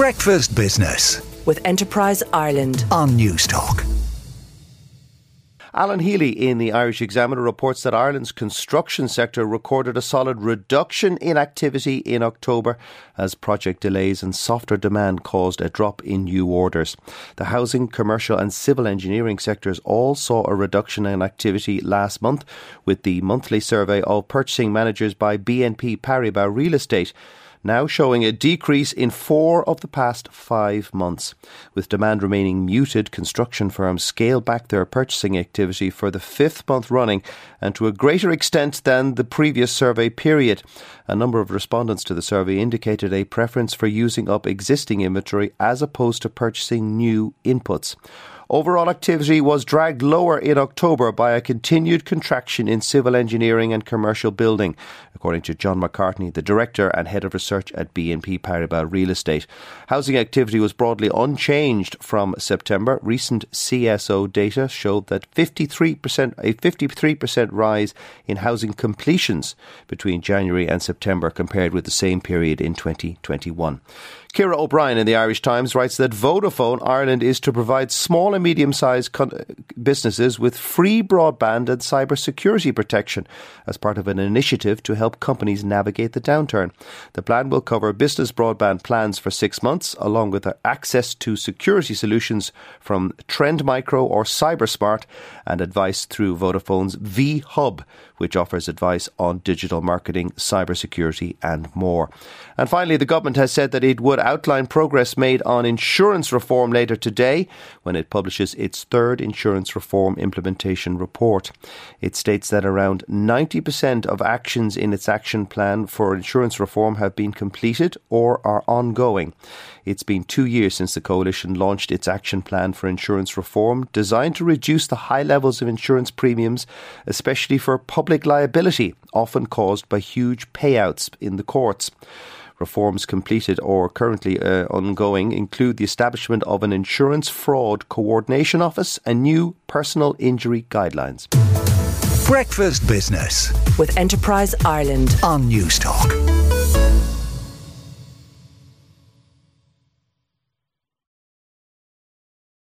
Breakfast Business with Enterprise Ireland on Newstalk. Alan Healy in the Irish Examiner reports that Ireland's construction sector recorded a solid reduction in activity in October as project delays and softer demand caused a drop in new orders. The housing, commercial, and civil engineering sectors all saw a reduction in activity last month, with the monthly survey of purchasing managers by BNP Paribas Real Estate now showing a decrease in four of the past five months. With demand remaining muted, construction firms scale back their purchasing activity for the fifth month running and to a greater extent than the previous survey period. A number of respondents to the survey indicated a preference for using up existing inventory as opposed to purchasing new inputs. Overall activity was dragged lower in October by a continued contraction in civil engineering and commercial building, according to John McCartney, the director and head of research at BNP Paribas Real Estate. Housing activity was broadly unchanged from September. Recent CSO data showed that 53% a 53% rise in housing completions between January and September compared with the same period in 2021. Ciara O'Brien in the Irish Times writes that Vodafone Ireland is to provide small and medium sized con- businesses with free broadband and cyber security protection as part of an initiative to help companies navigate the downturn. The plan will cover business broadband plans for six months, along with access to security solutions from Trend Micro or CyberSmart and advice through Vodafone's V Hub, which offers advice on digital marketing, cybersecurity, and more. And finally, the government has said that it would outline progress made on insurance reform later today when it publishes its third insurance reform implementation report. It states that around 90% of actions in its action plan for insurance reform have been completed or are ongoing. It's been two years since the coalition launched its action plan for insurance reform, designed to reduce the high levels of insurance premiums, especially for public liability, often caused by huge payouts in the courts. Reforms completed or currently uh, ongoing include the establishment of an insurance fraud coordination office and new personal injury guidelines. Breakfast Business with Enterprise Ireland on Newstalk.